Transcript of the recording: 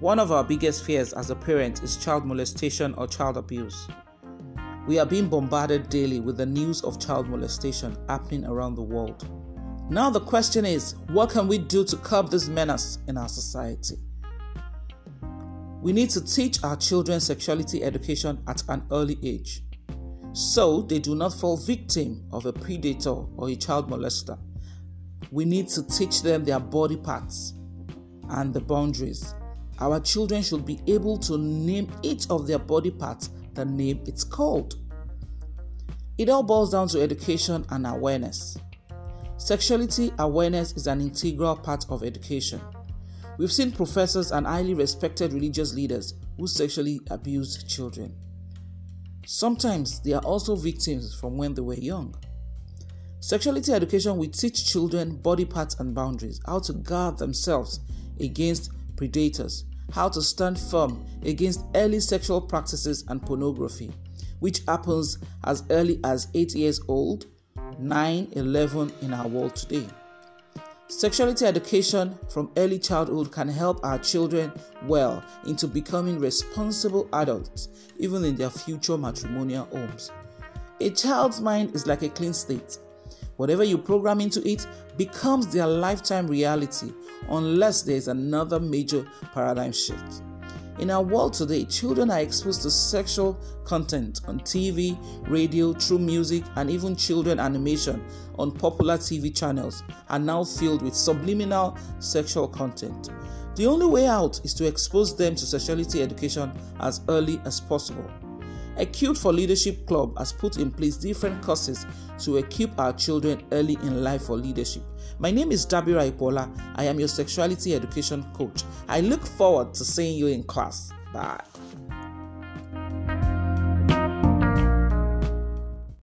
One of our biggest fears as a parent is child molestation or child abuse. We are being bombarded daily with the news of child molestation happening around the world. Now, the question is what can we do to curb this menace in our society? We need to teach our children sexuality education at an early age so they do not fall victim of a predator or a child molester. We need to teach them their body parts and the boundaries. Our children should be able to name each of their body parts the name it's called. It all boils down to education and awareness. Sexuality awareness is an integral part of education. We've seen professors and highly respected religious leaders who sexually abused children. Sometimes they are also victims from when they were young. Sexuality education will teach children body parts and boundaries, how to guard themselves against predators, how to stand firm against early sexual practices and pornography, which happens as early as 8 years old, 9, 11 in our world today. Sexuality education from early childhood can help our children well into becoming responsible adults, even in their future matrimonial homes. A child's mind is like a clean slate. Whatever you program into it becomes their lifetime reality unless there is another major paradigm shift. In our world today, children are exposed to sexual content on TV, radio, through music, and even children animation on popular TV channels are now filled with subliminal sexual content. The only way out is to expose them to sexuality education as early as possible. Equipped for Leadership Club has put in place different courses to equip our children early in life for leadership. My name is Dabira Ipola. I am your sexuality education coach. I look forward to seeing you in class. Bye.